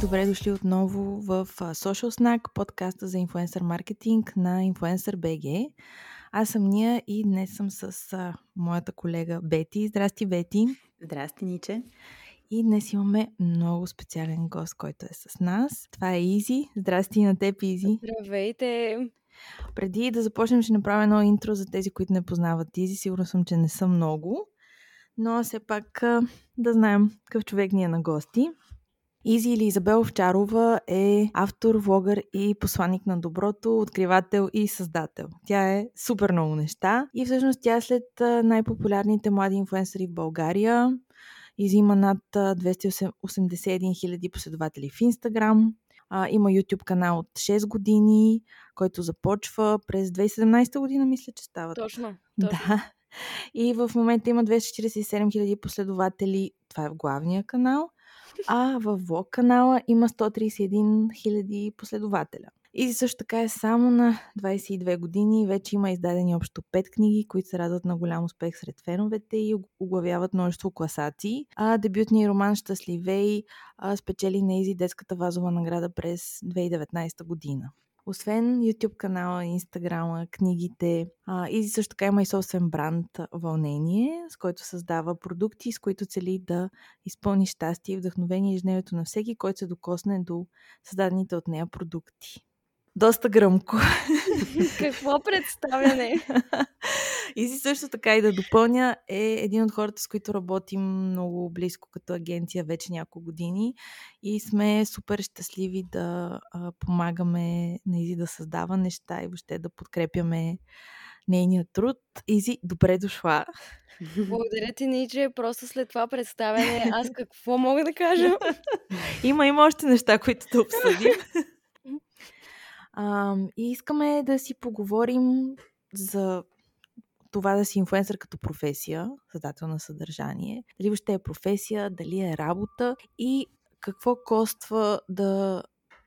Добре дошли отново в Social Snack, подкаста за инфуенсър маркетинг на Influencer BG. Аз съм Ния и днес съм с а, моята колега Бети. Здрасти, Бети! Здрасти, Ниче! И днес имаме много специален гост, който е с нас. Това е Изи. Здрасти на теб, Изи. Здравейте! Преди да започнем, ще направя едно интро за тези, които не познават Изи. Сигурно съм, че не са много. Но все пак да знаем какъв човек ни е на гости. Изи или Изабел Овчарова е автор, влогър и посланник на доброто, откривател и създател. Тя е супер много неща и всъщност тя е след най-популярните млади инфуенсъри в България. Изи има над 281 хиляди последователи в Инстаграм. Има YouTube канал от 6 години, който започва през 2017 година, мисля, че става. Точно. точно. Да. И в момента има 247 хиляди последователи. Това е в главния канал а във влог канала има 131 хиляди последователя. И също така е само на 22 години вече има издадени общо 5 книги, които се радват на голям успех сред феновете и оглавяват множество класации. А дебютният роман Щастливей спечели на Изи детската вазова награда през 2019 година. Освен YouTube канала, Инстаграма, книгите, а, Изи също така има и собствен бранд Вълнение, с който създава продукти, с които цели да изпълни щастие и вдъхновение ежедневието на всеки, който се докосне до създадените от нея продукти. Доста гръмко. Какво представяне? И си също така и да допълня е един от хората, с които работим много близко като агенция вече няколко години и сме супер щастливи да а, помагаме на Изи да създава неща и въобще да подкрепяме нейния труд. Изи, добре дошла. Благодаря ти, Ниче. Просто след това представяне, аз какво мога да кажа? има, има още неща, които да обсъдим. И искаме да си поговорим за това да си инфлуенсър като професия, създател на съдържание, дали въобще е професия, дали е работа и какво коства да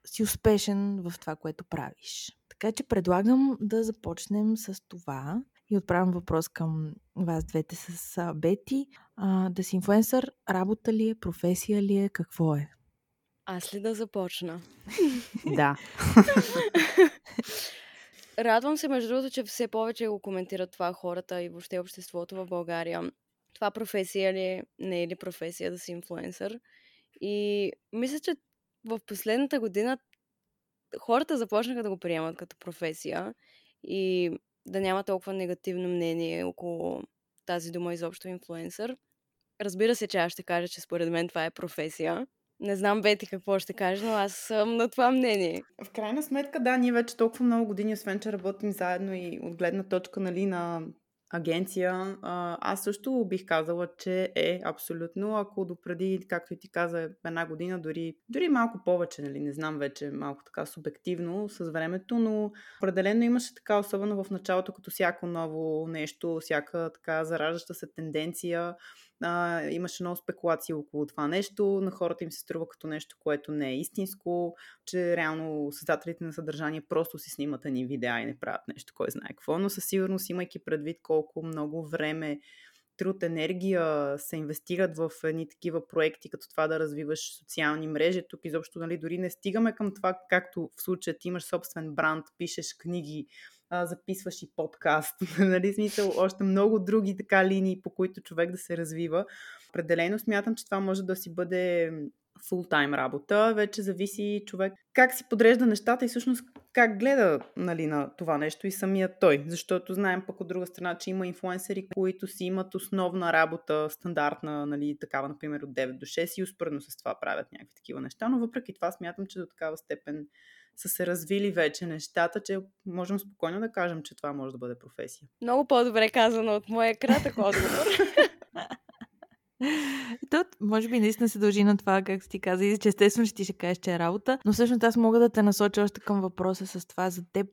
си успешен в това, което правиш. Така че предлагам да започнем с това и отправям въпрос към вас двете с Бети. А, да си инфлуенсър, работа ли е, професия ли е, какво е? Аз ли да започна? да. Радвам се, между другото, че все повече го коментират това хората и въобще обществото в България. Това професия ли е, не е ли професия да си инфлуенсър? И мисля, че в последната година хората започнаха да го приемат като професия и да няма толкова негативно мнение около тази дума изобщо инфлуенсър. Разбира се, че аз ще кажа, че според мен това е професия. Не знам Бети какво ще каже, но аз съм на това мнение. В крайна сметка, да, ние вече толкова много години, освен че работим заедно и от гледна точка нали, на агенция, аз също бих казала, че е абсолютно, ако допреди, както и ти каза, една година, дори, дори малко повече, нали, не знам вече, малко така субективно с времето, но определено имаше така, особено в началото, като всяко ново нещо, всяка така зараждаща се тенденция, а, имаше много спекулации около това нещо. На хората им се струва като нещо, което не е истинско, че реално създателите на съдържание просто си снимат ни видеа и не правят нещо, кой знае какво. Но със сигурност, имайки предвид колко много време труд, енергия се инвестират в едни такива проекти, като това да развиваш социални мрежи. Тук изобщо нали, дори не стигаме към това, както в случая ти имаш собствен бранд, пишеш книги, а, записваш и подкаст. нали, смисъл, още много други така линии, по които човек да се развива. Определено смятам, че това може да си бъде фултайм работа. Вече зависи човек как си подрежда нещата и всъщност как гледа нали, на това нещо и самия той. Защото знаем пък от друга страна, че има инфлуенсери, които си имат основна работа, стандартна, нали, такава, например, от 9 до 6 и успоредно с това правят някакви такива неща. Но въпреки това смятам, че до такава степен са се развили вече нещата, че можем спокойно да кажем, че това може да бъде професия. Много по-добре казано от моя кратък отговор. То, може би наистина се дължи на това, как ти каза, и че естествено ще ти ще кажеш, че е работа, но всъщност аз мога да те насоча още към въпроса с това за теб.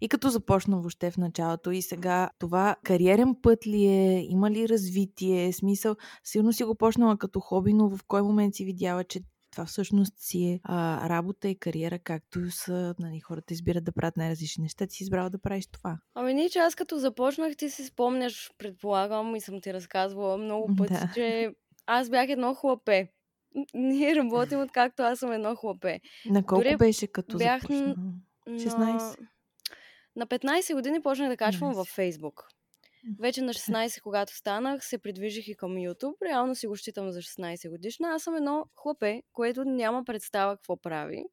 И като започна въобще в началото и сега, това кариерен път ли е, има ли развитие, смисъл, сигурно си го почнала като хоби, но в кой момент си видяла, че това всъщност си е а, работа и кариера, както са, нали, хората избират да правят най-различни неща. Ти си избрала да правиш това. Ами не, че аз като започнах, ти си спомняш, предполагам, и съм ти разказвала много пъти, да. че аз бях едно хлапе. ние работим откакто аз съм едно хлапе. На колко Дори беше като бях започна? На, 16? на 15 години почнах да качвам 15. във Фейсбук. Вече на 16, когато станах, се придвижих и към YouTube. Реално си го считам за 16 годишна. Аз съм едно хлапе, което няма представа какво прави.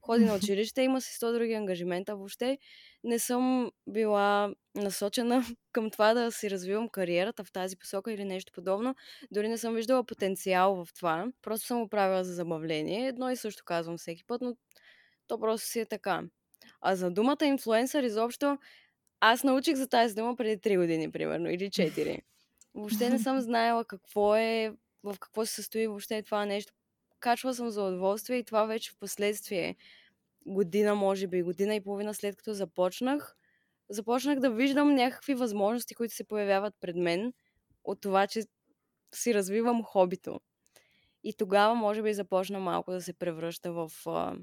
Ходи на училище, има си 100 други ангажимента. Въобще не съм била насочена към това да си развивам кариерата в тази посока или нещо подобно. Дори не съм виждала потенциал в това. Просто съм го правила за забавление. Едно и също казвам всеки път, но то просто си е така. А за думата инфлуенсър изобщо, аз научих за тази дума преди 3 години, примерно, или 4. Въобще не съм знаела какво е, в какво се състои въобще това нещо. Качвала съм за удоволствие и това вече в последствие, година, може би, година и половина след като започнах, започнах да виждам някакви възможности, които се появяват пред мен от това, че си развивам хобито. И тогава, може би, започна малко да се превръща в а,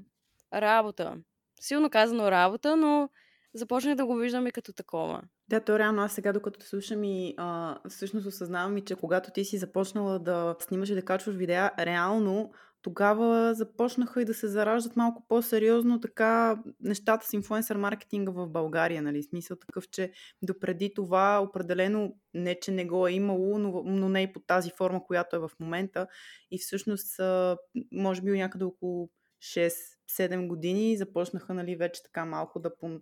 работа. Силно казано работа, но започнах да го виждам и като такова. Да, то реално аз сега, докато слушам и а, всъщност осъзнавам и, че когато ти си започнала да снимаш и да качваш видеа, реално тогава започнаха и да се зараждат малко по-сериозно така нещата с инфлуенсър маркетинга в България, нали? Смисъл такъв, че допреди това определено не, че не го е имало, но, но не и по тази форма, която е в момента. И всъщност, а, може би някъде около 6-7 години започнаха нали, вече така малко да пон,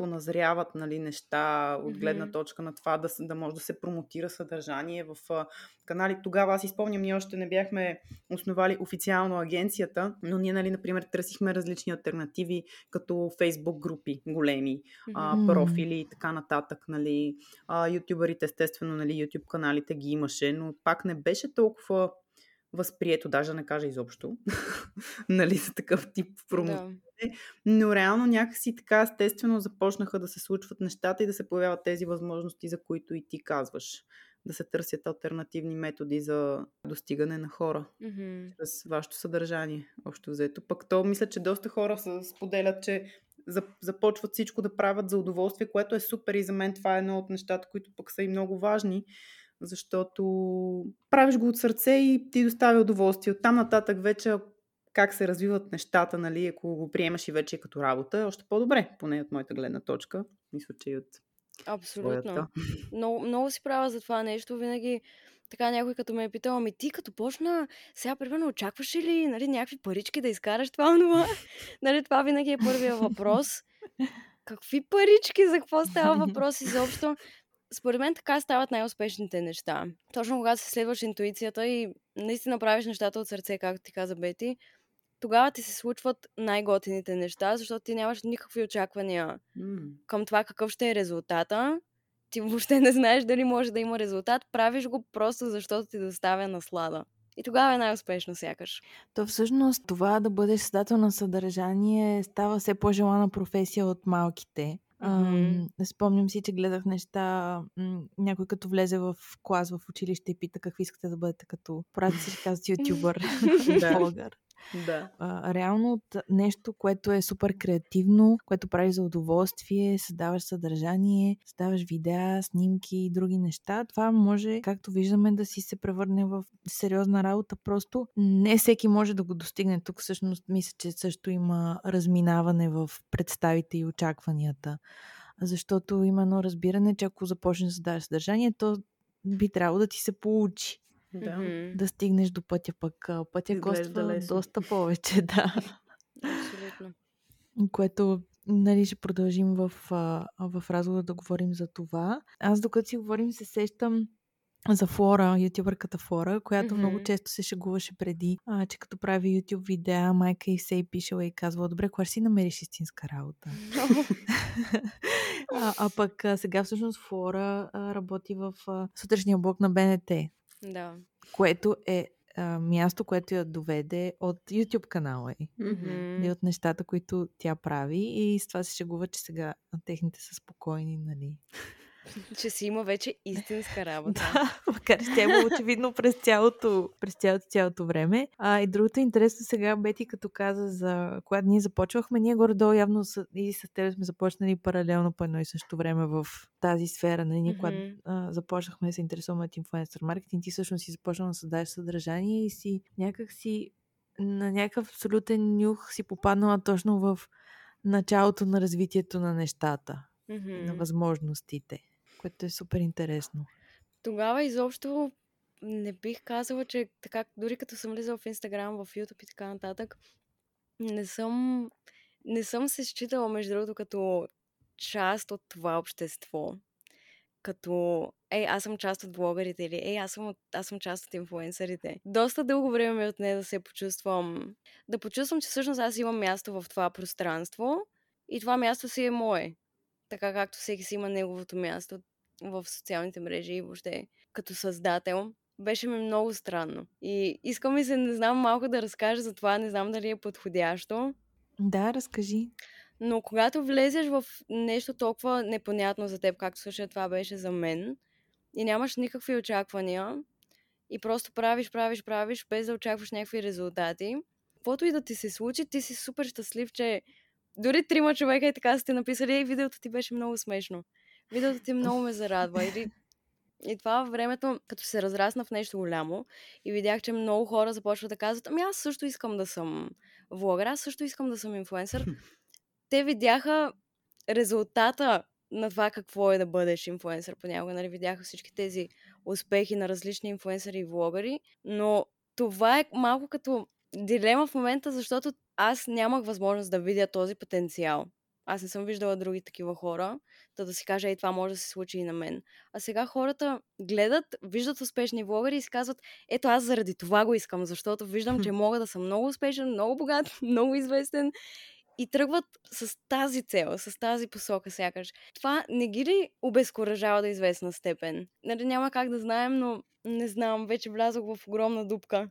поназряват нали, неща от гледна точка на това да, да може да се промотира съдържание в канали. Тогава аз изпомням, ние още не бяхме основали официално агенцията, но ние, нали, например, търсихме различни альтернативи, като Facebook групи големи, а, профили и така нататък. Нали. А, ютуберите, естествено, нали, YouTube каналите ги имаше, но пак не беше толкова възприето, даже да не кажа изобщо, нали, за такъв тип промо. Да. Но реално някакси така естествено започнаха да се случват нещата и да се появяват тези възможности, за които и ти казваш. Да се търсят альтернативни методи за достигане на хора Мгм. с вашето съдържание, общо взето. Пък то мисля, че доста хора са, споделят, че за- започват всичко да правят за удоволствие, което е супер и за мен това е едно от нещата, които пък са и много важни, защото правиш го от сърце и ти доставя удоволствие. Оттам нататък вече как се развиват нещата, нали, ако го приемаш и вече като работа, е още по-добре, поне от моята гледна точка. Мисля, че и от Абсолютно. Много, много си права за това нещо. Винаги така някой като ме е питал, ами ти като почна, сега примерно очакваш ли нали, някакви парички да изкараш това, онова? нали, това винаги е първия въпрос. Какви парички? За какво става въпрос изобщо? Според мен така стават най-успешните неща. Точно когато се следваш интуицията и наистина правиш нещата от сърце, както ти каза Бети, тогава ти се случват най-готините неща, защото ти нямаш никакви очаквания към това какъв ще е резултата. Ти въобще не знаеш дали може да има резултат. Правиш го просто защото ти доставя наслада. И тогава е най-успешно сякаш. То всъщност това да бъдеш създател на съдържание става все по-желана професия от малките. Ам, спомням си, че гледах неща, някой като влезе в клас в училище и пита какви искате да бъдете като си казват ютубър, блогър. Да. А, реално от нещо, което е супер креативно, което правиш за удоволствие, създаваш съдържание, създаваш видеа, снимки и други неща, това може, както виждаме, да си се превърне в сериозна работа. Просто не всеки може да го достигне. Тук всъщност мисля, че също има разминаване в представите и очакванията. Защото има едно разбиране, че ако започнеш да създаваш съдържание, то би трябвало да ти се получи Да. Да стигнеш до пътя, пък пътя Изглежда коства лесно. доста повече, да. Абсолютно. Което нали, ще продължим в, в разговора да говорим за това. Аз докато си говорим се сещам за Флора, ютубърката Флора, която Мгм. много често се шегуваше преди, а, че като прави YouTube видеа, майка и се е пишела и казвала, добре, кога ще си намериш истинска работа? а, а пък а, сега всъщност Флора а, работи в а, сутрешния блок на БНТ, да. което е а, място, което я доведе от YouTube канала й. Мгм. И от нещата, които тя прави. И с това се шегува, че сега техните са спокойни, нали? Че си има вече истинска работа. Да, макар че тя има очевидно през цялото, през цялото, цялото време. А, и другото интересно сега, Бети, като каза за когато ние започвахме, ние горе-долу явно с, и с теб сме започнали паралелно по едно и също време в тази сфера. Нали? Ние, когато а, започнахме да се интересуваме от инфлуенсър маркетинг, ти всъщност си започнал да създаваш съдържание и си някак си на някакъв абсолютен нюх си попаднала точно в началото на развитието на нещата, на Мгм. възможностите, което е супер интересно. Тогава изобщо не бих казала, че така, дори като съм влизала в Инстаграм, в YouTube и така нататък, не съм, не съм се считала, между другото, като част от това общество. Като, ей, аз съм част от блогърите или ей, аз съм, от, аз съм част от инфлуенсърите. Доста дълго време ми отне да се почувствам, да почувствам, че всъщност аз имам място в това пространство и това място си е мое. Така както всеки си има неговото място в социалните мрежи и въобще като създател. Беше ми много странно. И искам ми се, не знам, малко да разкажа за това, не знам дали е подходящо. Да, разкажи. Но когато влезеш в нещо толкова непонятно за теб, както случая това беше за мен, и нямаш никакви очаквания, и просто правиш, правиш, правиш, без да очакваш някакви резултати, каквото и да ти се случи, ти си супер щастлив, че дори трима човека и така сте написали, ей, видеото ти беше много смешно. Видеото ти много ме зарадва. Или... И това във времето, като се разрасна в нещо голямо и видях, че много хора започват да казват, ами аз също искам да съм влогър, аз също искам да съм инфлуенсър. Те видяха резултата на това какво е да бъдеш инфлуенсър понякога. Нали, видяха всички тези успехи на различни инфлуенсъри и влогъри, но това е малко като дилема в момента, защото аз нямах възможност да видя този потенциал. Аз не съм виждала други такива хора, да да си кажа, ей, това може да се случи и на мен. А сега хората гледат, виждат успешни влогъри и си казват, ето аз заради това го искам, защото виждам, че мога да съм много успешен, много богат, много известен и тръгват с тази цел, с тази посока, сякаш. Това не ги ли обезкуражава до известна степен? Нали, няма как да знаем, но не знам, вече влязох в огромна дупка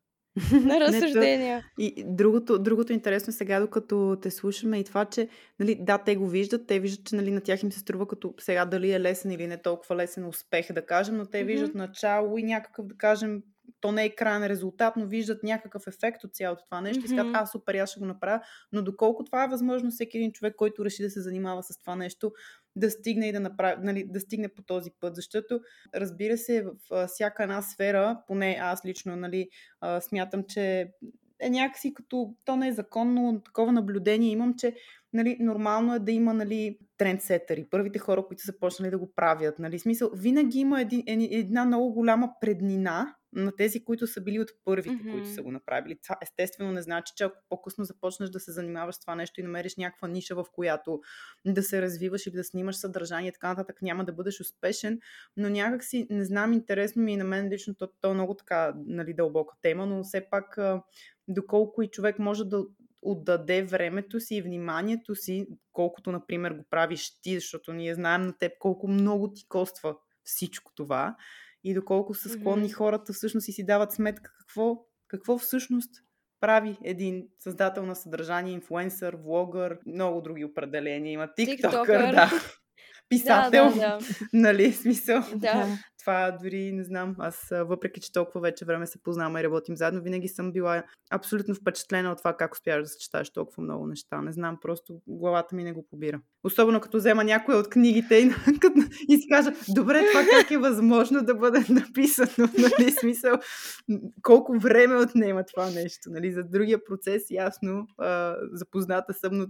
на разсъждения. И другото, другото интересно сега, докато те слушаме и това, че нали, да, те го виждат, те виждат, че нали, на тях им се струва като сега дали е лесен или не толкова лесен успех, да кажем, но те виждат начало и някакъв, да кажем, то не е крайен резултат, но виждат някакъв ефект от цялото това нещо и си казват, Мгм. а, супер, аз ще го направя, но доколко това е възможно, всеки един човек, който реши да се занимава с това нещо, да стигне и да направи, нали, да стигне по този път, защото разбира се, в а, всяка една сфера, поне аз лично, нали, смятам, че е някакси като, то не е законно, такова наблюдение имам, че нали, нормално е да има нали, трендсетъри, първите хора, които са почнали да го правят. Нали, смисъл, винаги има един, една много голяма преднина на тези, които са били от първите, mm-hmm. които са го направили. Това естествено не значи, че ако по-късно започнеш да се занимаваш с това нещо и намериш някаква ниша, в която да се развиваш или да снимаш съдържание и така нататък, няма да бъдеш успешен, но някак си, не знам, интересно ми и на мен лично, то, то е много така нали, дълбока тема, но все пак доколко и човек може да отдаде времето си и вниманието си, колкото, например, го правиш ти, защото ние знаем на теб колко много ти коства всичко това и доколко са склонни mm-hmm. хората всъщност и си дават сметка какво, какво всъщност прави един създател на съдържание, инфлуенсър, влогър, много други определения. Има тиктокър, да. Писател, да, да, да. нали, смисъл. Да. Това дори не знам. Аз, въпреки че толкова вече време се познаваме и работим заедно, винаги съм била абсолютно впечатлена от това как успяваш да съчеташ толкова много неща. Не знам, просто главата ми не го побира. Особено като взема някоя от книгите и, и си кажа, добре, това как е възможно да бъде написано, нали, смисъл, колко време отнема това нещо, нали, за другия процес, ясно, а, запозната съм, но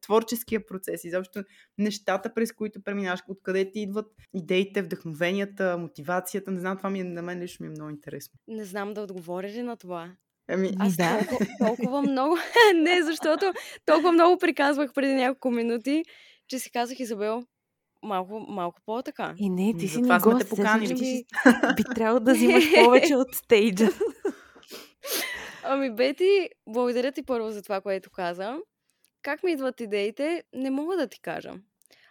творческия процес, изобщо нещата, през които преминаваш, откъде ти идват идеите, вдъхновенията, мотивацията, не знам, това ми е, на мен лично ми е много интересно. Не знам да отговоря ли на това. Ами, Аз да. толкова, толкова много... не, защото толкова много приказвах преди няколко минути, че си казах, Изабел, малко, малко по-така. И не, ти си това не сме го те поканили. Ти си, би трябвало да взимаш повече от стейджа. Ами, Бети, благодаря ти първо за това, което каза. Как ми идват идеите, не мога да ти кажа.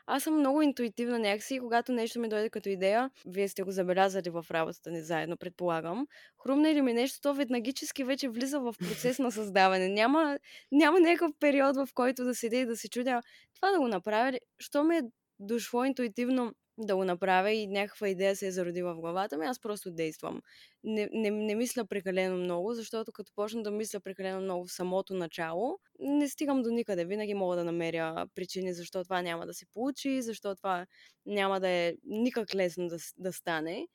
Аз съм много интуитивна някакси и когато нещо ми дойде като идея, вие сте го забелязали в работата ни заедно, предполагам, хрумна или ми нещо, то веднагически вече влиза в процес на създаване. Няма, няма някакъв период, в който да седя и да се чудя това да го направя. Що ми е дошло интуитивно да го направя и някаква идея се е зародила в главата ми, аз просто действам. Не, не, не мисля прекалено много, защото като почна да мисля прекалено много в самото начало, не стигам до никъде. Винаги мога да намеря причини защо това няма да се получи, защо това няма да е никак лесно да, да стане.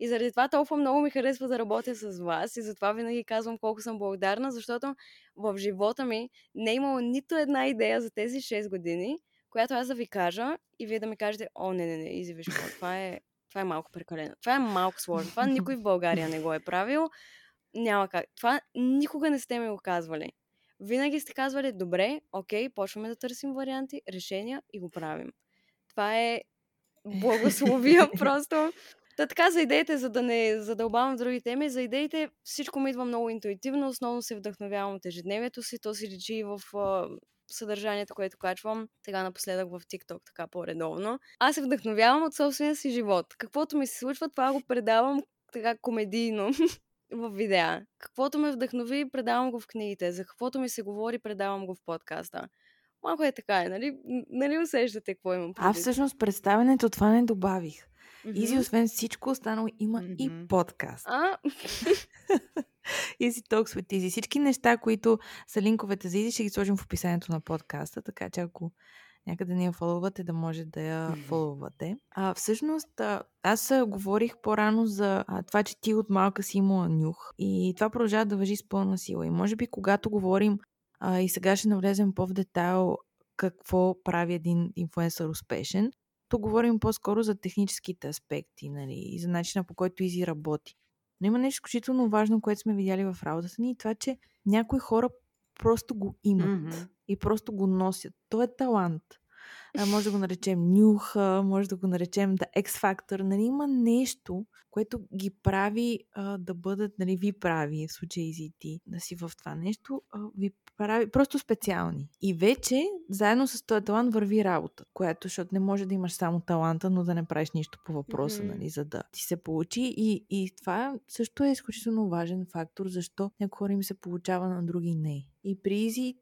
И заради това толкова много ми харесва да работя с вас и затова винаги казвам колко съм благодарна, защото в живота ми не е имало нито една идея за тези 6 години, която аз да ви кажа и вие да ми кажете, о, не, не, не, изи, виж, това е, това е малко прекалено. Това е малко сложно. Това никой в България не го е правил. Няма как. Това никога не сте ми го казвали. Винаги сте казвали, добре, окей, почваме да търсим варианти, решения и го правим. Това е благословия просто. Та така за идеите, за да не задълбавам в други теми, за идеите всичко ми идва много интуитивно, основно се вдъхновявам от ежедневието си, то си личи в съдържанието, което качвам сега напоследък в TikTok, така по-редовно. Аз се вдъхновявам от собствения си живот. Каквото ми се случва, това го предавам така комедийно в видеа. Каквото ме вдъхнови, предавам го в книгите. За каквото ми се говори, предавам го в подкаста. Малко е така, е, нали? Нали усещате какво имам предвид? А всъщност представенето това не добавих. Mm-hmm. Изи, освен всичко останало, има mm-hmm. и подкаст. А? Изи Talks with Изи. Всички неща, които са линковете за Изи, ще ги сложим в описанието на подкаста, така че ако някъде ни я фоловате, да може да я фоловате. А, всъщност, аз говорих по-рано за а, това, че ти от малка си имала нюх и това продължава да въжи с пълна сила. И може би, когато говорим а, и сега ще навлезем по-в детайл какво прави един инфуенсър успешен, тук говорим по-скоро за техническите аспекти нали, и за начина по който Изи работи. Но има нещо изключително важно, което сме видяли в работата ни и това, че някои хора просто го имат mm-hmm. и просто го носят. То е талант а, може да го наречем нюха, може да го наречем да X-Factor. Нали, има нещо, което ги прави а, да бъдат, нали, ви прави, в случая и ти, да си в това нещо, а, ви прави просто специални. И вече, заедно с този талант върви работа, която, защото не може да имаш само таланта, но да не правиш нищо по въпроса, mm-hmm. нали, за да ти се получи. И, и това също е изключително важен фактор, защо някои хора им се получава на други не. И при Изи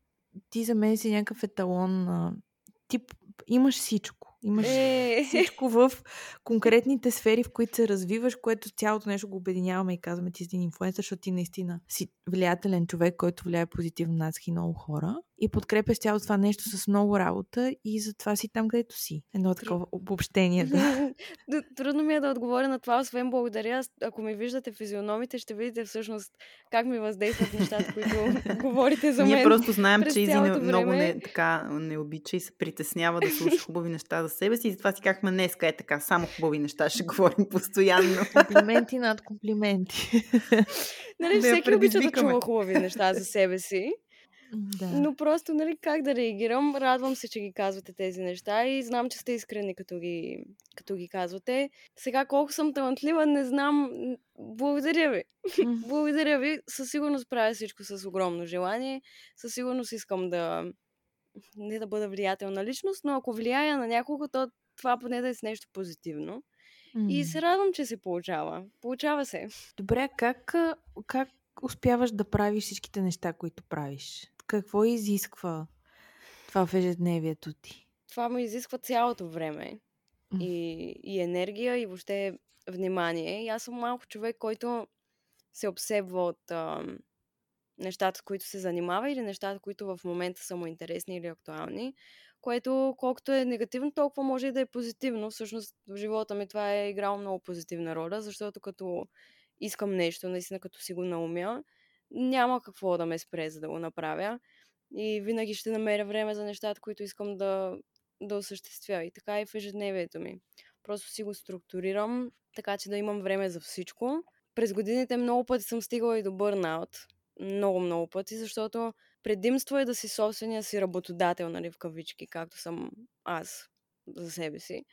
ти за мен си някакъв еталон а, ти имаш всичко. Имаш е. всичко в конкретните сфери, в които се развиваш, което цялото нещо го обединяваме и казваме ти си един инфлуенсър, защото ти наистина си влиятелен човек, който влияе позитивно над много хора и подкрепяш цялото това нещо с много работа и затова си там, където си. Едно такова обобщение. Да. Трудно ми е да отговоря на това, освен благодаря. Ако ми виждате физиономите, ще видите всъщност как ми въздействат нещата, които говорите за мен. Ние просто знаем, че Изи много не, така, не обича и се притеснява да слуша хубави неща за себе си и затова си казахме днеска е така, само хубави неща ще говорим постоянно. Комплименти над комплименти. нали, всеки обича да чува хубави неща за себе си. Да. Но просто, нали, как да реагирам? Радвам се, че ги казвате тези неща и знам, че сте искрени, като ги, като ги казвате. Сега колко съм талантлива, не знам. Благодаря ви. Благодаря ви. Със сигурност правя всичко с огромно желание. Със сигурност искам да не да бъда влиятелна личност, но ако влияя на някого, то това поне да е с нещо позитивно. Mm. И се радвам, че се получава. Получава се. Добре, как, как успяваш да правиш всичките неща, които правиш? Какво изисква това в ежедневието ти? Това му изисква цялото време. И, и енергия, и въобще внимание. И аз съм малко човек, който се обсебва от а, нещата, с които се занимава или нещата, които в момента са му интересни или актуални. Което колкото е негативно, толкова може и да е позитивно. Всъщност в живота ми това е играло много позитивна роля, защото като искам нещо, наистина като си го наумя, няма какво да ме спре, за да го направя. И винаги ще намеря време за нещата, които искам да, да осъществя. И така и в ежедневието ми. Просто си го структурирам, така че да имам време за всичко. През годините много пъти съм стигала и до бърнаут. Много, много пъти, защото предимство е да си собствения си работодател, нали, в кавички, както съм аз за себе си.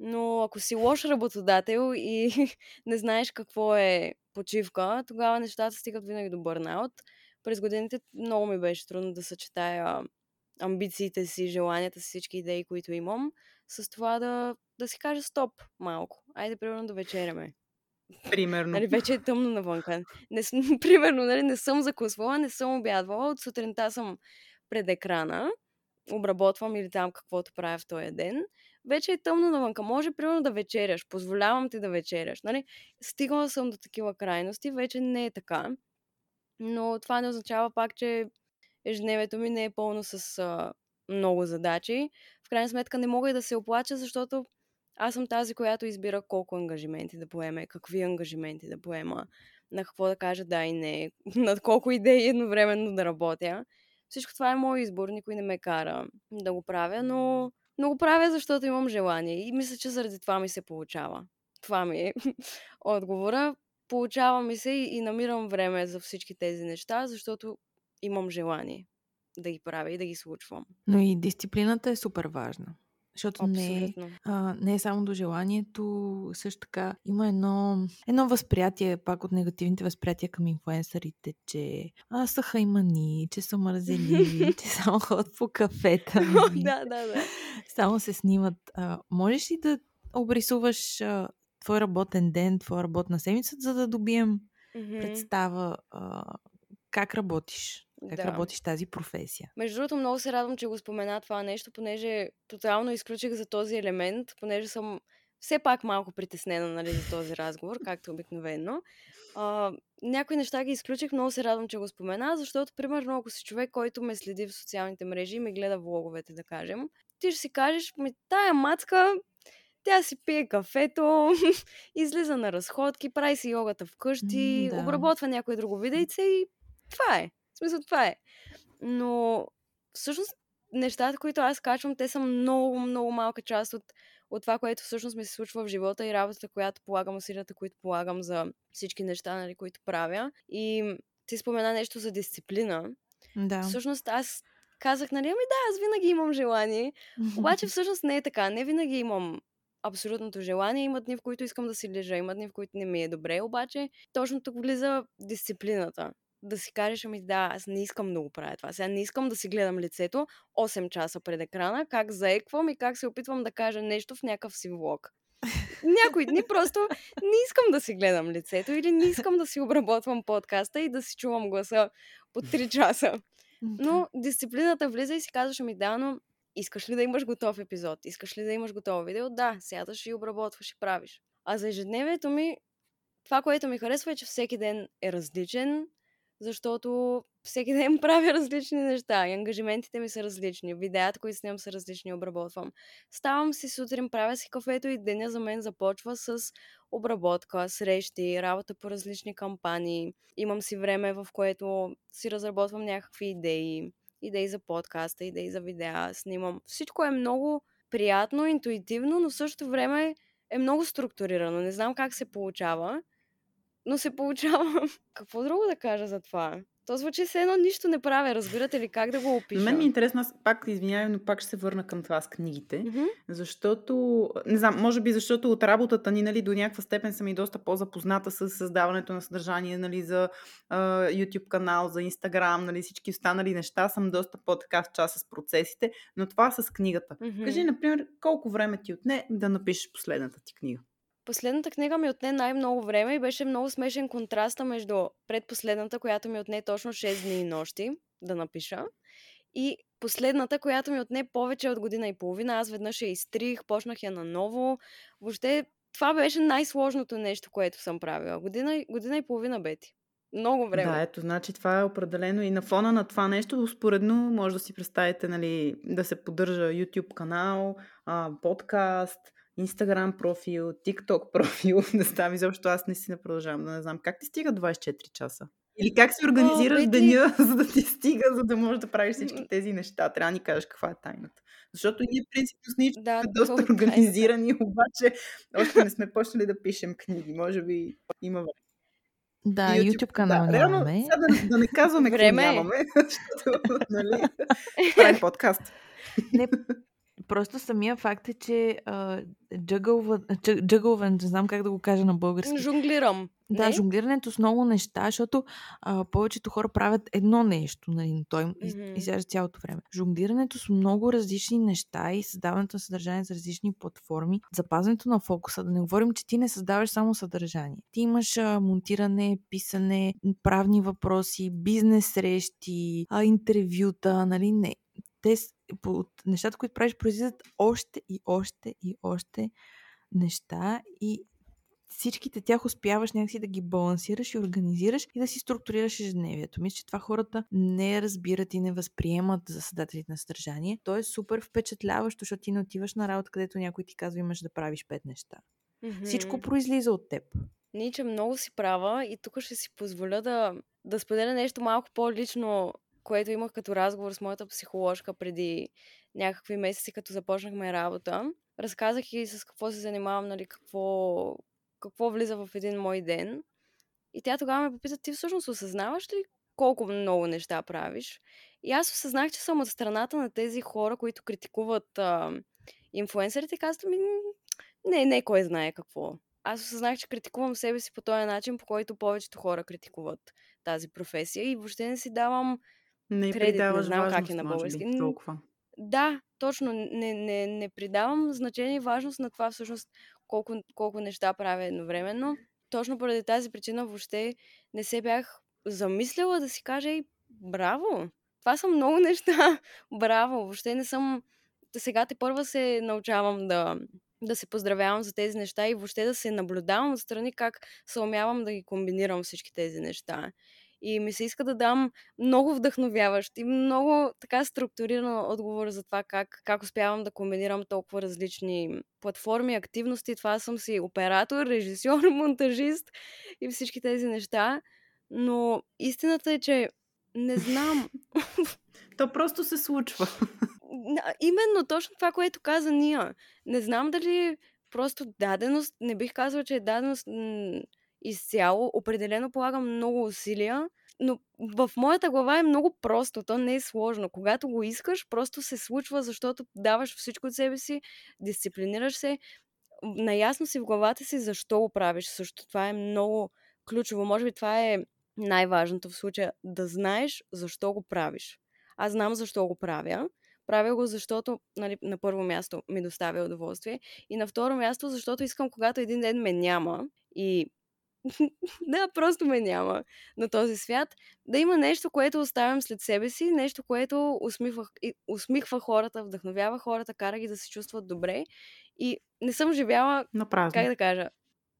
Но ако си лош работодател и не знаеш какво е почивка, тогава нещата стигат винаги до бърнаут. През годините много ми беше трудно да съчетая амбициите си, желанията си, всички идеи, които имам, с това да, да си кажа стоп малко. Айде, примерно, да вечеряме. Примерно. Нали, вече е тъмно навънка. Не, примерно, нали, не съм закусвала, не съм обядвала. От сутринта съм пред екрана, обработвам или там каквото правя в този ден. Вече е тъмно навънка. Може, примерно, да вечеряш. Позволявам ти да вечеряш. Нали? Стигнала съм до такива крайности. Вече не е така. Но това не означава пак, че ежедневието ми не е пълно с а, много задачи. В крайна сметка не мога и да се оплача, защото аз съм тази, която избира колко ангажименти да поеме, какви ангажименти да поема, на какво да кажа да и не, над колко идеи едновременно да работя. Всичко това е мой избор, никой не ме кара да го правя, но, но го правя, защото имам желание. И мисля, че заради това ми се получава. Това ми е отговора. Получава ми се и, и намирам време за всички тези неща, защото имам желание да ги правя и да ги случвам. Но и дисциплината е супер важна. Защото не е, а, не е само до желанието, също така има едно, едно възприятие, пак от негативните възприятия към инфуенсърите, че а, са хаймани, че са мързеливи, че само ходят по кафета. да, да, да. Само се снимат. А, можеш ли да обрисуваш а, твой работен ден, твоя работна седмица, за да добием mm-hmm. представа а, как работиш? Как да. работиш тази професия? Между другото, много се радвам, че го спомена това нещо, понеже тотално изключих за този елемент, понеже съм все пак малко притеснена нали, за този разговор, както обикновено. А, някои неща ги изключих, много се радвам, че го спомена, защото, примерно, ако си човек, който ме следи в социалните мрежи и ме гледа влоговете, да кажем, ти ще си кажеш, ми тая мацка, тя си пие кафето, излиза на разходки, прави си йогата вкъщи, да. обработва някое друго видейце и това е. Смисъл, това е. Но всъщност нещата, които аз качвам, те са много, много малка част от, от това, което всъщност ми се случва в живота и работата, която полагам, усилията, които полагам за всички неща, нали, които правя. И ти спомена нещо за дисциплина. Да. Всъщност аз казах, нали, ами да, аз винаги имам желание. Обаче всъщност не е така. Не винаги имам абсолютното желание. Има дни, в които искам да си лежа, има дни, в които не ми е добре, обаче точно тук влиза дисциплината да си кажеш, ами да, аз не искам да го правя това. Сега не искам да си гледам лицето 8 часа пред екрана, как заеквам и как се опитвам да кажа нещо в някакъв си влог. Някои дни просто не искам да си гледам лицето или не искам да си обработвам подкаста и да си чувам гласа по 3 часа. Но дисциплината влиза и си казваш, ами да, но искаш ли да имаш готов епизод? Искаш ли да имаш готово видео? Да, сядаш и обработваш и правиш. А за ежедневието ми, това, което ми харесва е, че всеки ден е различен, защото всеки ден правя различни неща и ангажиментите ми са различни, видеята, които снимам са различни, обработвам. Ставам си сутрин, правя си кафето и деня за мен започва с обработка, срещи, работа по различни кампании. Имам си време, в което си разработвам някакви идеи, идеи за подкаста, идеи за видеа, снимам. Всичко е много приятно, интуитивно, но в същото време е много структурирано. Не знам как се получава но се получава. Какво друго да кажа за това? То звучи се едно нищо не правя. Разбирате ли как да го опиша? На мен ми е интересно, аз пак извинявам, но пак ще се върна към това с книгите. Mm-hmm. Защото, не знам, може би защото от работата ни, нали, до някаква степен съм и доста по-запозната с създаването на съдържание, нали, за uh, YouTube канал, за Instagram, нали, всички останали неща. Съм доста по-така в час с процесите, но това с книгата. Mm-hmm. Кажи, например, колко време ти отне да напишеш последната ти книга? Последната книга ми отне най-много време и беше много смешен контраста между предпоследната, която ми отне точно 6 дни и нощи да напиша, и последната, която ми отне повече от година и половина. Аз веднъж я изтрих, почнах я наново. Въобще, това беше най-сложното нещо, което съм правила. Година, година и половина бети. Много време. Да, ето, значи това е определено и на фона на това нещо, успоредно може да си представите, нали, да се поддържа YouTube канал, подкаст, Инстаграм профил, TikTok профил, да става изобщо аз не си не продължавам да не знам. Как ти стига 24 часа? Или как си организираш О, деня, за да ти стига, за да можеш да правиш всички тези неща? Трябва да ни кажеш каква е тайната. Защото ние, принципно, с Ничко да, сме доста е организирани, тайната. обаче още не сме почнали да пишем книги. Може би има време. Да, YouTube, YouTube канал да, нямаме. Реално, сега да, да не казваме какво нямаме, защото, нали, правим подкаст. Не, Просто самия факт е, че джъгълва, джъгълва, не знам как да го кажа на български. Жонглирам. Да, не? жонглирането с много неща, защото а, повечето хора правят едно нещо, нали, той mm-hmm. изяжда цялото време. Жонглирането с много различни неща и създаването на съдържание за различни платформи, запазването на фокуса, да не говорим, че ти не създаваш само съдържание. Ти имаш а, монтиране, писане, правни въпроси, бизнес срещи, а, интервюта, нали, не те, от нещата, които правиш, произлизат още и още и още неща и всичките тях успяваш някакси да ги балансираш и организираш и да си структурираш ежедневието. Мисля, че това хората не разбират и не възприемат за създателите на съдържание. То е супер впечатляващо, защото ти не отиваш на работа, където някой ти казва имаш да правиш пет неща. Mm-hmm. Всичко произлиза от теб. Ниче много си права и тук ще си позволя да, да споделя нещо малко по-лично, което имах като разговор с моята психоложка преди някакви месеци, като започнахме работа. Разказах и с какво се занимавам, нали, какво, какво влиза в един мой ден. И тя тогава ме попита, ти всъщност осъзнаваш ли колко много неща правиш? И аз осъзнах, че съм от страната на тези хора, които критикуват а, инфуенсърите и казват ми, не, не кой знае какво. Аз осъзнах, че критикувам себе си по този начин, по който повечето хора критикуват тази професия и въобще не си давам не кредит, не знам как е на български. толкова. Да, точно. Не, не, не придавам значение и важност на това всъщност колко, колко неща правя едновременно. Точно поради тази причина въобще не се бях замисляла да си кажа и браво! Това са много неща. Браво! Въобще не съм... Сега те първа се научавам да, да се поздравявам за тези неща и въобще да се наблюдавам отстрани как се умявам да ги комбинирам всички тези неща. И ми се иска да дам много вдъхновяващ и много така структуриран отговор за това как, как успявам да комбинирам толкова различни платформи, активности. Това съм си оператор, режисьор, монтажист и всички тези неща. Но истината е, че не знам. То просто се случва. Именно точно това, което каза Ния. Не знам дали просто даденост, не бих казала, че е даденост изцяло. Определено полагам много усилия, но в моята глава е много просто, то не е сложно. Когато го искаш, просто се случва, защото даваш всичко от себе си, дисциплинираш се, наясно си в главата си защо го правиш. Също това е много ключово. Може би това е най-важното в случая да знаеш защо го правиш. Аз знам защо го правя. Правя го, защото нали, на първо място ми доставя удоволствие и на второ място, защото искам, когато един ден ме няма и да, просто ме няма на този свят. Да има нещо, което оставям след себе си, нещо, което усмихва, усмихва хората, вдъхновява хората, кара ги да се чувстват добре. И не съм живяла, на празно. как да кажа,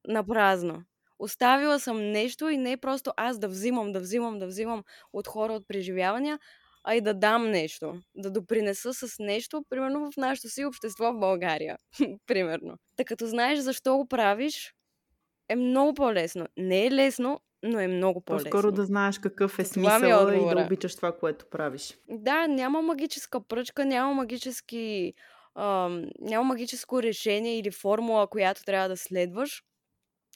на празно. Оставила съм нещо и не е просто аз да взимам, да взимам, да взимам от хора, от преживявания, а и да дам нещо, да допринеса с нещо, примерно в нашето си общество в България, примерно. Така като знаеш защо го правиш, е много по-лесно. Не е лесно, но е много по-лесно. По-скоро да знаеш какъв е смисъл е и да обичаш това, което правиш. Да, няма магическа пръчка, няма магически... Ам, няма магическо решение или формула, която трябва да следваш,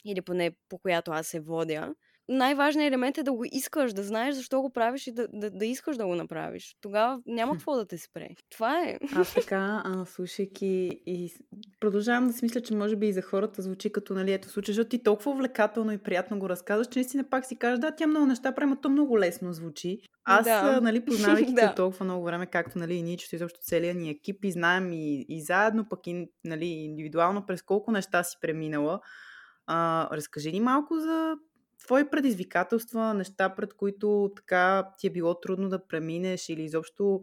или поне по която аз се водя най-важният елемент е да го искаш, да знаеш защо го правиш и да, да, да искаш да го направиш. Тогава няма какво да те спре. Това е. Аз така, а, слушайки и продължавам да си мисля, че може би и за хората звучи като, нали, ето случай, защото ти толкова увлекателно и приятно го разказваш, че наистина пак си кажеш, да, тя много неща прави, то много лесно звучи. Аз, да. нали, познавайки да. толкова много време, както, нали, и ние, че изобщо целият ни екип и знаем и, и заедно, пък и, нали, индивидуално през колко неща си преминала. А, разкажи ни малко за твои предизвикателства, неща, пред които така ти е било трудно да преминеш или изобщо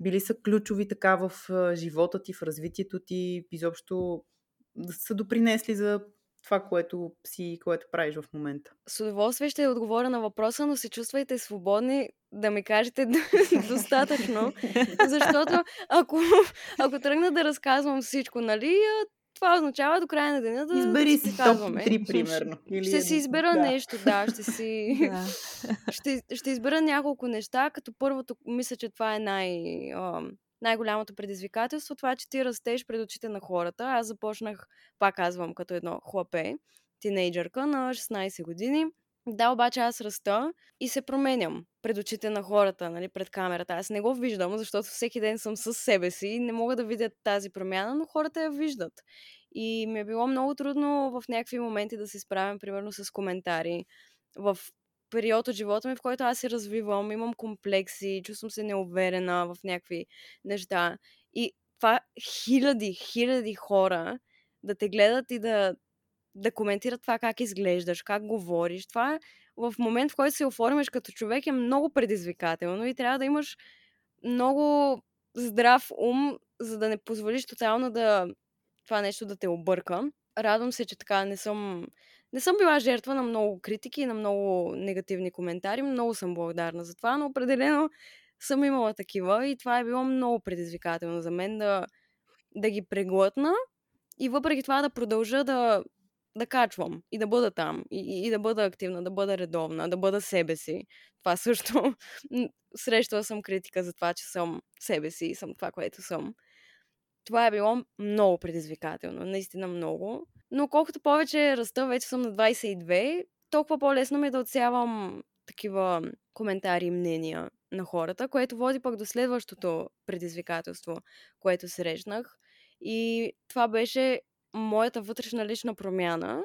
били са ключови така в живота ти, в развитието ти, изобщо да са допринесли за това, което си, което правиш в момента. С удоволствие ще отговоря на въпроса, но се чувствайте свободни да ми кажете достатъчно, защото ако, ако тръгна да разказвам всичко, нали, това означава до края на деня да Избери си казваме. три, примерно. Или ще си избера да. нещо, да, ще си... ще, ще избера няколко неща, като първото, мисля, че това е най... най-голямото предизвикателство, това е, че ти растеш пред очите на хората. Аз започнах, пак казвам, като едно хлапе, тинейджърка на 16 години. Да, обаче аз раста и се променям пред очите на хората, нали, пред камерата. Аз не го виждам, защото всеки ден съм със себе си и не мога да видя тази промяна, но хората я виждат. И ми е било много трудно в някакви моменти да се справям, примерно с коментари. В период от живота ми, в който аз се развивам, имам комплекси, чувствам се неуверена в някакви неща. И това хиляди, хиляди хора да те гледат и да да коментират това как изглеждаш, как говориш. Това в момент, в който се оформиш като човек е много предизвикателно и трябва да имаш много здрав ум, за да не позволиш тотално да това нещо да те обърка. Радвам се, че така не съм не съм била жертва на много критики и на много негативни коментари. Много съм благодарна за това, но определено съм имала такива и това е било много предизвикателно за мен да, да ги преглътна и въпреки това да продължа да, да качвам и да бъда там, и, и да бъда активна, да бъда редовна, да бъда себе си. Това също. Срещала съм критика за това, че съм себе си и съм това, което съм. Това е било много предизвикателно, наистина много. Но колкото повече раста, вече съм на 22, толкова по-лесно ми е да отсявам такива коментари и мнения на хората, което води пък до следващото предизвикателство, което срещнах. И това беше моята вътрешна лична промяна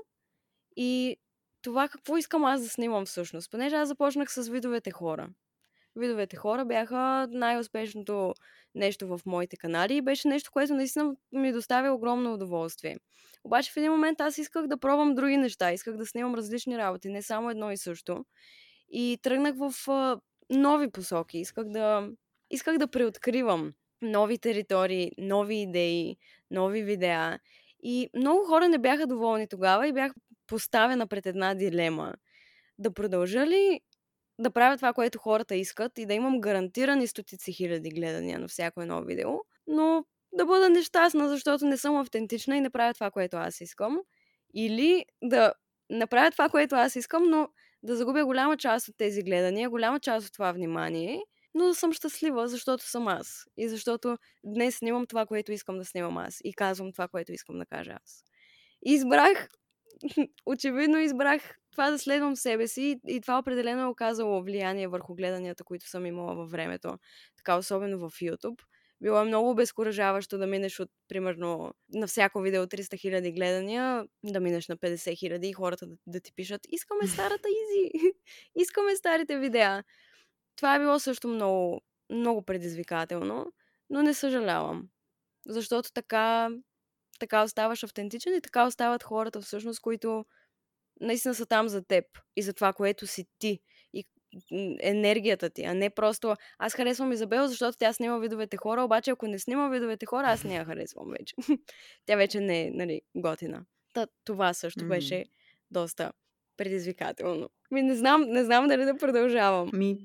и това какво искам аз да снимам всъщност. Понеже аз започнах с видовете хора. Видовете хора бяха най-успешното нещо в моите канали и беше нещо, което наистина ми доставя огромно удоволствие. Обаче в един момент аз исках да пробвам други неща, исках да снимам различни работи, не само едно и също. И тръгнах в а, нови посоки, исках да, исках да преоткривам нови територии, нови идеи, нови видеа. И много хора не бяха доволни тогава и бях поставена пред една дилема. Да продължа ли да правя това, което хората искат и да имам гарантирани стотици хиляди гледания на всяко едно видео, но да бъда нещастна, защото не съм автентична и не правя това, което аз искам. Или да направя това, което аз искам, но да загубя голяма част от тези гледания, голяма част от това внимание, но съм щастлива, защото съм аз. И защото днес снимам това, което искам да снимам аз. И казвам това, което искам да кажа аз. И избрах, очевидно избрах това да следвам себе си и това определено е оказало влияние върху гледанията, които съм имала във времето. Така, особено в YouTube. Било е много обезкуражаващо да минеш от, примерно, на всяко видео 300 000 гледания, да минеш на 50 000 и хората да, да ти пишат искаме старата Изи, искаме старите видеа. Това е било също много, много предизвикателно, но не съжалявам. Защото така, така оставаш автентичен и така остават хората всъщност, които наистина са там за теб и за това, което си ти и енергията ти, а не просто аз харесвам Изабел, защото тя снима видовете хора, обаче ако не снима видовете хора, аз не я харесвам вече. тя вече не е нали, готина. Та, това също mm-hmm. беше доста предизвикателно. Ми не знам, не знам дали да продължавам. Ми,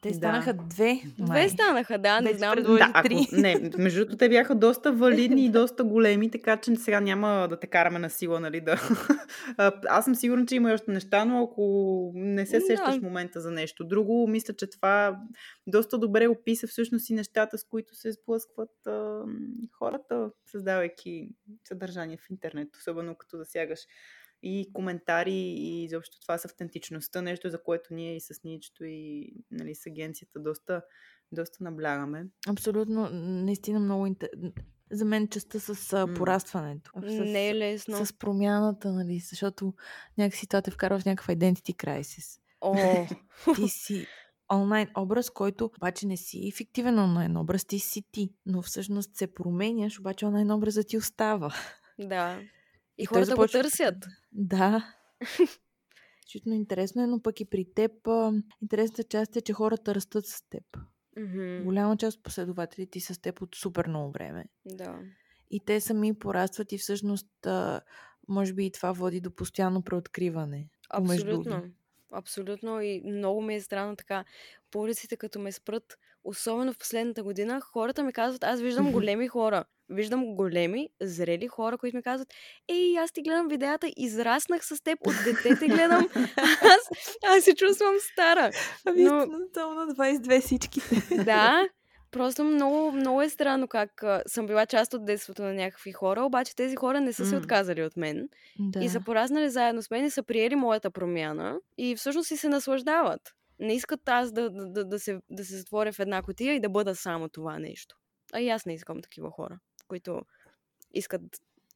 те станаха да. две. Две станаха, да, не знам. Да, ако, не, между другото, те бяха доста валидни и доста големи, така че сега няма да те караме на сила, нали, да... Аз съм сигурна, че има още неща, но ако не се сещаш да. момента за нещо друго, мисля, че това доста добре описа всъщност и нещата, с които се сблъскват а, хората, създавайки съдържание в интернет, особено като засягаш и коментари и изобщо това с автентичността, нещо за което ние и с Ничето и нали, с агенцията доста, доста наблягаме. Абсолютно, наистина много интересно. За мен частта с mm. порастването. С, не е лесно. С промяната, нали, защото някакси това те вкарва в някакъв identity crisis. О! Ти си онлайн образ, който обаче не си фиктивен онлайн образ, ти си ти, но всъщност се променяш, обаче онлайн образът ти остава. Да. И, и хората започва... го търсят. Да. Чутно интересно е, но пък и при теб интересната част е, че хората растат с теб. Mm-hmm. Голяма част от последователите ти са с теб от супер много време. Да. И те сами порастват и всъщност може би и това води до постоянно преоткриване. Абсолютно. Абсолютно и много ми е странно така. По улиците, като ме спрат, особено в последната година, хората ми казват, аз виждам големи хора виждам големи, зрели хора, които ми казват, ей, аз ти гледам видеята, израснах с теб, от дете те гледам, аз, аз се чувствам стара. Ами, Но... на 22 всички. Да, просто много, много е странно как а, съм била част от детството на някакви хора, обаче тези хора не са се отказали от мен да. и са поразнали заедно с мен и са приели моята промяна и всъщност си се наслаждават. Не искат аз да, да, да, да, се, да се затворя в една котия и да бъда само това нещо. А и аз не искам такива хора които искат,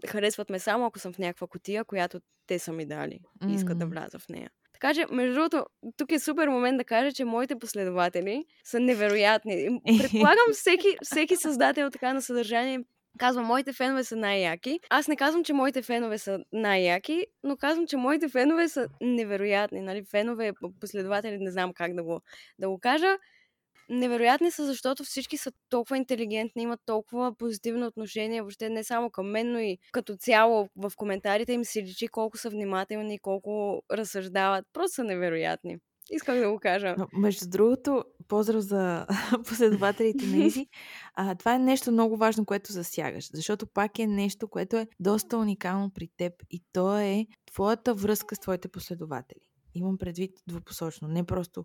харесват ме само ако съм в някаква котия, която те са ми дали и искат mm-hmm. да вляза в нея. Така че, между другото, тук е супер момент да кажа, че моите последователи са невероятни. Предполагам, всеки, всеки създател така на съдържание казва, моите фенове са най-яки. Аз не казвам, че моите фенове са най-яки, но казвам, че моите фенове са невероятни. Нали? Фенове, последователи, не знам как да го, да го кажа. Невероятни са, защото всички са толкова интелигентни, имат толкова позитивно отношение, въобще не само към мен, но и като цяло в коментарите им се личи колко са внимателни, колко разсъждават. Просто са невероятни. Искам да го кажа. Но, между другото, поздрав за последователите на Изи. А, това е нещо много важно, което засягаш, защото пак е нещо, което е доста уникално при теб и то е твоята връзка с твоите последователи. Имам предвид двупосочно, не просто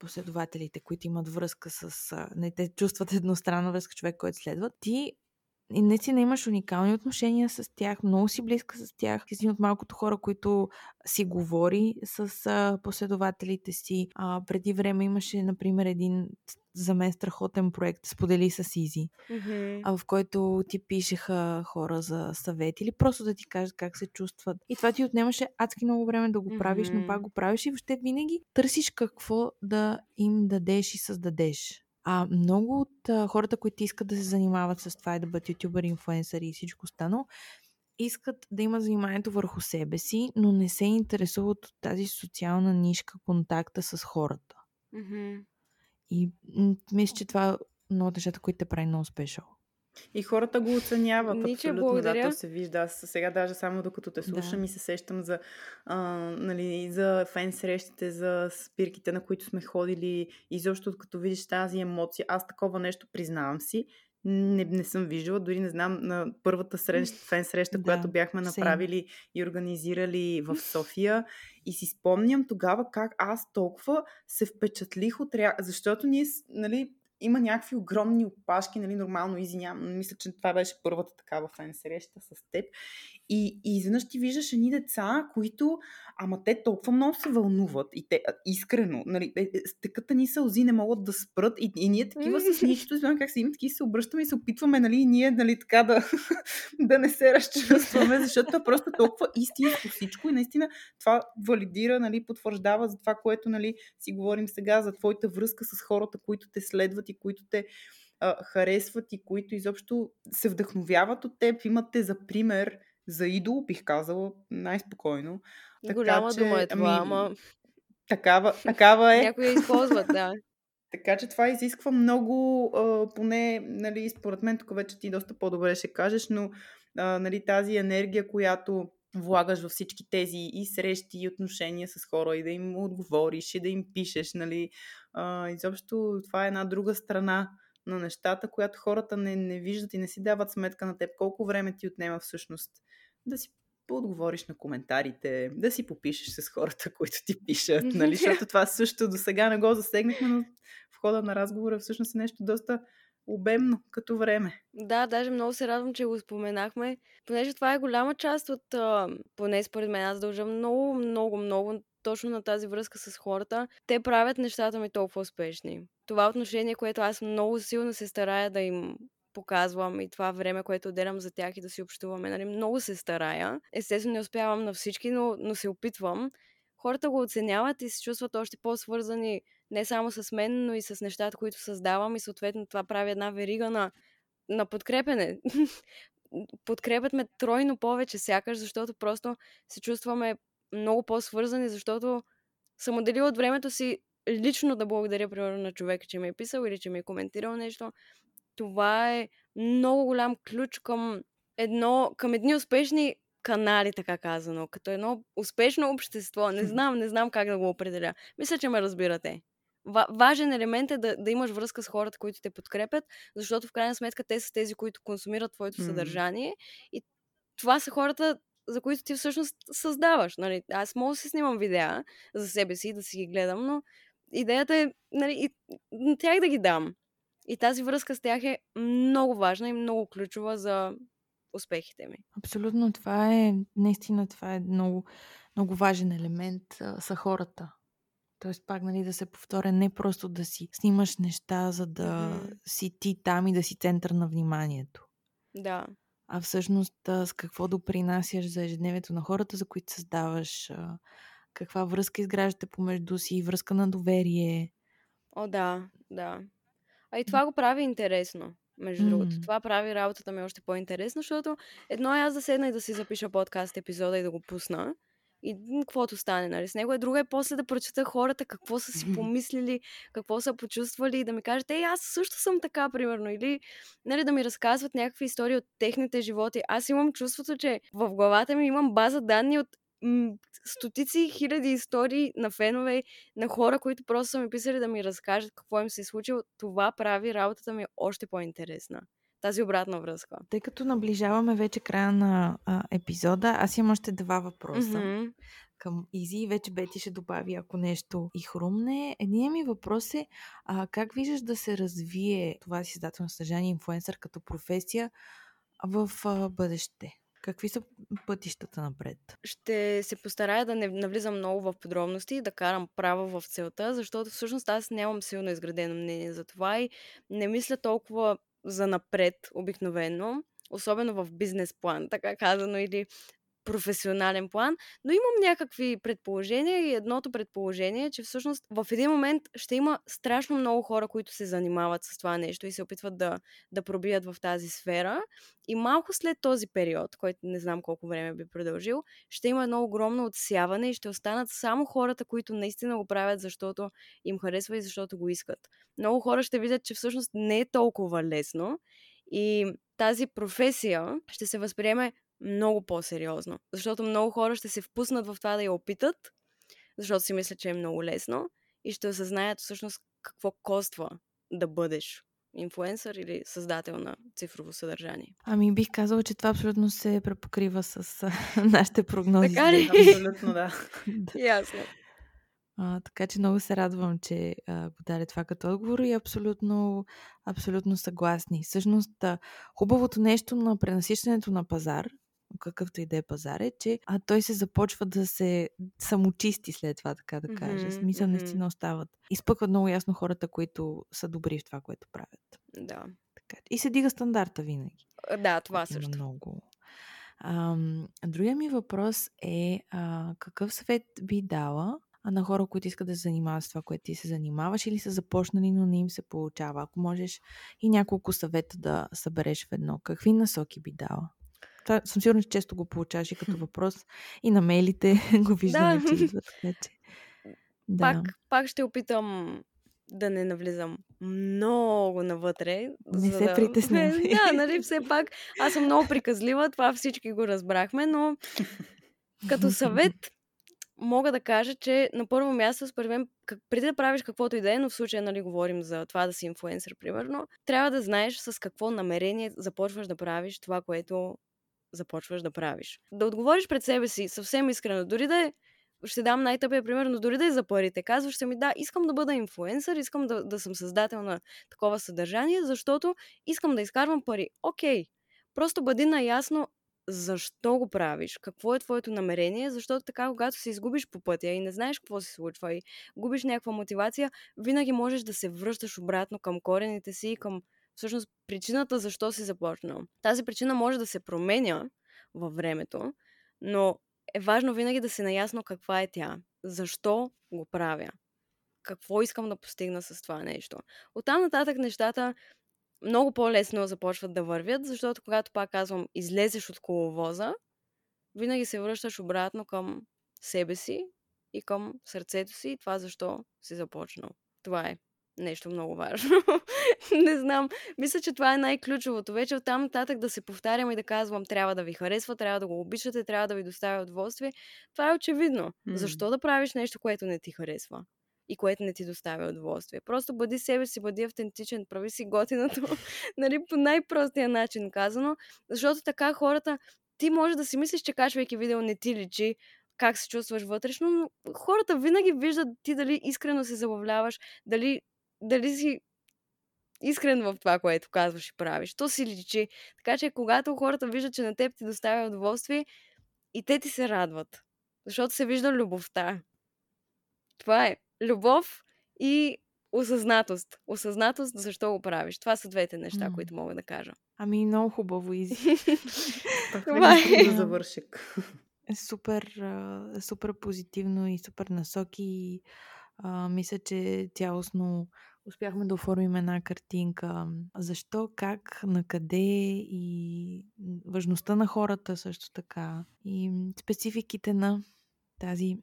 последователите, които имат връзка с... Не те чувстват едностранна връзка човек, който следва. Ти и наистина имаш уникални отношения с тях, много си близка с тях. Ти си от малкото хора, които си говори с последователите си. А, преди време имаше, например, един за мен страхотен проект, сподели с Изи, Mm-hmm. а, в който ти пишеха хора за съвет или просто да ти кажат как се чувстват. И това ти отнемаше адски много време да го правиш, но Мгм. пак го правиш и въобще винаги търсиш какво да им дадеш и създадеш. А много от а, хората, които искат да се занимават с това и да бъдат ютубъри, инфуенсъри и всичко останало, искат да имат вниманието върху себе си, но не се интересуват от тази социална нишка, контакта с хората. Mm-hmm. И мисля, че това е много от нещата, които те прави много спешъл. И хората го оценяват. Ниче, абсолютно, благодаря. Да, то се вижда. Аз сега даже само докато те слушам Да. и се сещам за, а, нали, за фен срещите, за спирките, на които сме ходили. И защо като видиш тази емоция, аз такова нещо признавам си. Не, не съм виждала, дори не знам на първата среща, фен среща, Да, която бяхме same. направили и организирали в София. И си спомням тогава как аз толкова се впечатлих от реакция, защото ние, нали, има някакви огромни опашки, нали, нормално, извинявам, мисля, че това беше първата такава фен среща с теб. И, и изведнъж ти виждаш едни деца, които, ама те толкова много се вълнуват и те искрено, нали, е, е, стеката ни сълзи не могат да спрат и, и ние такива с нищото, знам как се им таки се обръщаме и се опитваме, нали, и ние, нали, така да, да не се разчувстваме, защото е просто толкова истинско всичко и наистина това валидира, нали, потвърждава за това, което, нали, си говорим сега, за твоята връзка с хората, които те следват и които те а, харесват и които изобщо се вдъхновяват от теб, имат те за пример, за идол, бих казала, най-спокойно. Така Голяма че, дума е това, ами, ама Такава, такава е. някои я използват, да. Така че това изисква много, а, поне, нали, според мен, тук вече ти доста по-добре ще кажеш, но а, нали, тази енергия, която влагаш във всички тези и срещи, и отношения с хора, и да им отговориш, и да им пишеш, нали, а, изобщо това е една друга страна на нещата, която хората не, не виждат и не си дават сметка на теб колко време ти отнема всъщност да си отговориш на коментарите, да си попишеш с хората, които ти пишат, нали? Защото това също до сега не го засегнахме, но в хода на разговора всъщност е нещо доста обемно като време. Да, даже много се радвам, че го споменахме, понеже това е голяма част от, поне според мен, аз дължа много, много, много точно на тази връзка с хората. Те правят нещата ми толкова успешни. Това отношение, което аз много силно се старая да им показвам и това време, което отделям за тях и да си общуваме. Нали, много се старая. Естествено, не успявам на всички, но, но се опитвам. Хората го оценяват и се чувстват още по-свързани не само с мен, но и с нещата, които създавам и съответно това прави една верига на, на подкрепене. Подкрепят ме тройно повече сякаш, защото просто се чувстваме много по-свързани, защото съм отделила от времето си лично да благодаря, примерно, на човека, че ми е писал или че ми е коментирал нещо. Това е много голям ключ към, едно, към едни успешни канали, така казано, като едно успешно общество. Не знам, не знам как да го определя. Мисля, че ме разбирате. Ва- важен елемент е да, да имаш връзка с хората, които те подкрепят, защото в крайна сметка те са тези, които консумират твоето М. съдържание и това са хората, за които ти всъщност създаваш. Нали? Аз мога да си снимам видеа за себе си, да си ги гледам, но идеята е нали, и на тях да ги дам. И тази връзка с тях е много важна и много ключова за успехите ми. Абсолютно, това е, наистина, това е много, много важен елемент а, са хората. Тоест, пак, нали, да се повторя, не просто да си снимаш неща, за да Мгм. си ти там и да си център на вниманието. Да. А всъщност с какво допринасяш за ежедневието на хората, за които създаваш, каква връзка изграждате помежду си, връзка на доверие. О, да, да. А и това го прави интересно, между другото. М. Това прави работата ми още по-интересна, защото едно е аз да седна и да си запиша подкаст епизода и да го пусна. И каквото стане нали, с него. Е друга е после да прочета хората какво са си помислили, какво са почувствали и да ми кажат, ей, аз също съм така, примерно. Или нали, да ми разказват някакви истории от техните животи. Аз имам чувството, че в главата ми имам база данни от м- стотици хиляди истории на фенове, на хора, които просто са ми писали да ми разкажат какво им се е случило. Това прави работата ми още по-интересна тази обратна връзка. Тъй като наближаваме вече края на а, епизода, аз имам още два въпроса. Mm-hmm. Към Изи и вече Бети ще добави, ако нещо и хрумне. Единият ми въпрос е а, как виждаш да се развие това си издателно съдържание инфуенсър като професия в а, бъдеще? Какви са пътищата напред? Ще се постарая да не навлизам много в подробности и да карам право в целта, защото всъщност аз нямам силно изградено мнение за това и не мисля толкова за напред обикновено, особено в бизнес план, така казано, или професионален план, но имам някакви предположения и едното предположение е, че всъщност в един момент ще има страшно много хора, които се занимават с това нещо и се опитват да, да пробият в тази сфера. И малко след този период, който не знам колко време би продължил, ще има едно огромно отсяване и ще останат само хората, които наистина го правят, защото им харесва и защото го искат. Много хора ще видят, че всъщност не е толкова лесно и тази професия ще се възприеме много по-сериозно. Защото много хора ще се впуснат в това да я опитат, защото си мислят, че е много лесно и ще осъзнаят всъщност какво коства да бъдеш инфуенсър или създател на цифрово съдържание. Ами бих казала, че това абсолютно се препокрива с нашите прогнози. Така ли? Абсолютно, да. Ясно. А, така че много се радвам, че а, го даде това като отговор и абсолютно, абсолютно съгласни. Всъщност, хубавото нещо на пренасищането на пазар какъвто и да е пазар, е, че а, той се започва да се самочисти след това, така да кажа. Mm-hmm, Смисъл, mm-hmm. наистина остават. Изпъкват много ясно хората, които са добри в това, което правят. Да. Така. И се дига стандарта винаги. Да, това също. Много. А, другия ми въпрос е а, какъв съвет би дала а на хора, които искат да се занимават с това, което ти се занимаваш или са започнали, но не им се получава. Ако можеш и няколко съвета да събереш в едно, какви насоки би дала? Това съм сигурна, че често го получаваш и като въпрос. И на мейлите го виждаме, да. че. Да. Пак, пак ще опитам да не навлизам много навътре. Не се да... притеснявай. да, нали, все пак аз съм много приказлива, това всички го разбрахме, но като съвет мога да кажа, че на първо място, според мен, как, преди да правиш каквото и да е, но в случая, нали, говорим за това да си инфуенсър, примерно, трябва да знаеш с какво намерение започваш да правиш това, което започваш да правиш. Да отговориш пред себе си съвсем искрено, дори да е ще дам най-тъпия пример, но дори да е за парите. Казваш се ми, да, искам да бъда инфуенсър, искам да, да съм създател на такова съдържание, защото искам да изкарвам пари. Окей, просто бъди наясно защо го правиш, какво е твоето намерение, защото така, когато се изгубиш по пътя и не знаеш какво се случва и губиш някаква мотивация, винаги можеш да се връщаш обратно към корените си и към всъщност причината защо си започнал. Тази причина може да се променя във времето, но е важно винаги да се наясно каква е тя. Защо го правя? Какво искам да постигна с това нещо? Оттам нататък нещата много по-лесно започват да вървят, защото когато пак казвам, излезеш от коловоза, винаги се връщаш обратно към себе си и към сърцето си и това защо си започнал. Това е нещо много важно. не знам. Мисля, че това е най-ключовото. Вече оттам нататък да се повтарям и да казвам, трябва да ви харесва, трябва да го обичате, трябва да ви доставя удоволствие. Това е очевидно. Mm. Защо да правиш нещо, което не ти харесва? и което не ти доставя удоволствие. Просто бъди себе си, бъди автентичен, прави си готиното, нали, по най-простия начин казано, защото така хората, ти може да си мислиш, че качвайки видео не ти личи, как се чувстваш вътрешно, но хората винаги виждат ти дали искрено се забавляваш, дали дали си искрен в това, което казваш и правиш. То си личи. Така че, когато хората виждат, че на теб ти доставя удоволствие, и те ти се радват. Защото се вижда любовта. Това е. Любов и осъзнатост. Осъзнатост защо го правиш. Това са двете неща, mm. които мога да кажа. Ами много хубаво, Изи. Това е. Да завършик. Е супер, супер позитивно и супер насоки. А, мисля, че цялостно успяхме да оформим една картинка. Защо, как, на къде и важността на хората също така. И спецификите на тази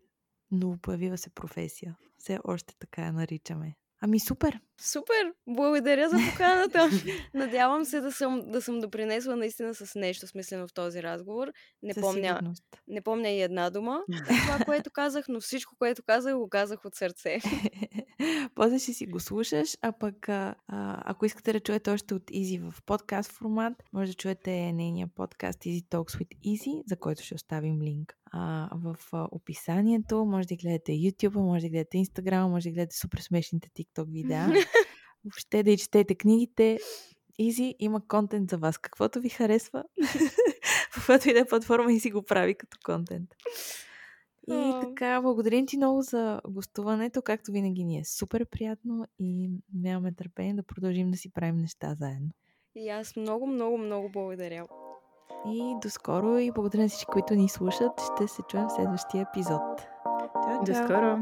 новопоявила се професия. Все още така я наричаме. Ами супер! Супер! Благодаря за поканата. Надявам се да съм, да съм допринесла наистина с нещо смислено в този разговор. Не Със помня, сигурност. не помня и една дума. Това, което казах, но всичко, което казах, го казах от сърце. После ще си го слушаш, а пък а, а, ако искате да чуете още от Изи в подкаст формат, може да чуете нейния подкаст Easy Talks with Easy, за който ще оставим линк а, в а, описанието. Може да гледате YouTube, може да гледате Instagram, може да гледате супер смешните TikTok видеа. Въобще да и четете книгите. Изи има контент за вас. Каквото ви харесва, в каквато и да е платформа и си го прави като контент. И така, благодарим ти много за гостуването. Както винаги ни е супер приятно и нямаме търпение да продължим да си правим неща заедно. И аз много, много, много благодаря. И до скоро и благодаря на всички, които ни слушат. Ще се чуем в следващия епизод. Чао, До чао! скоро!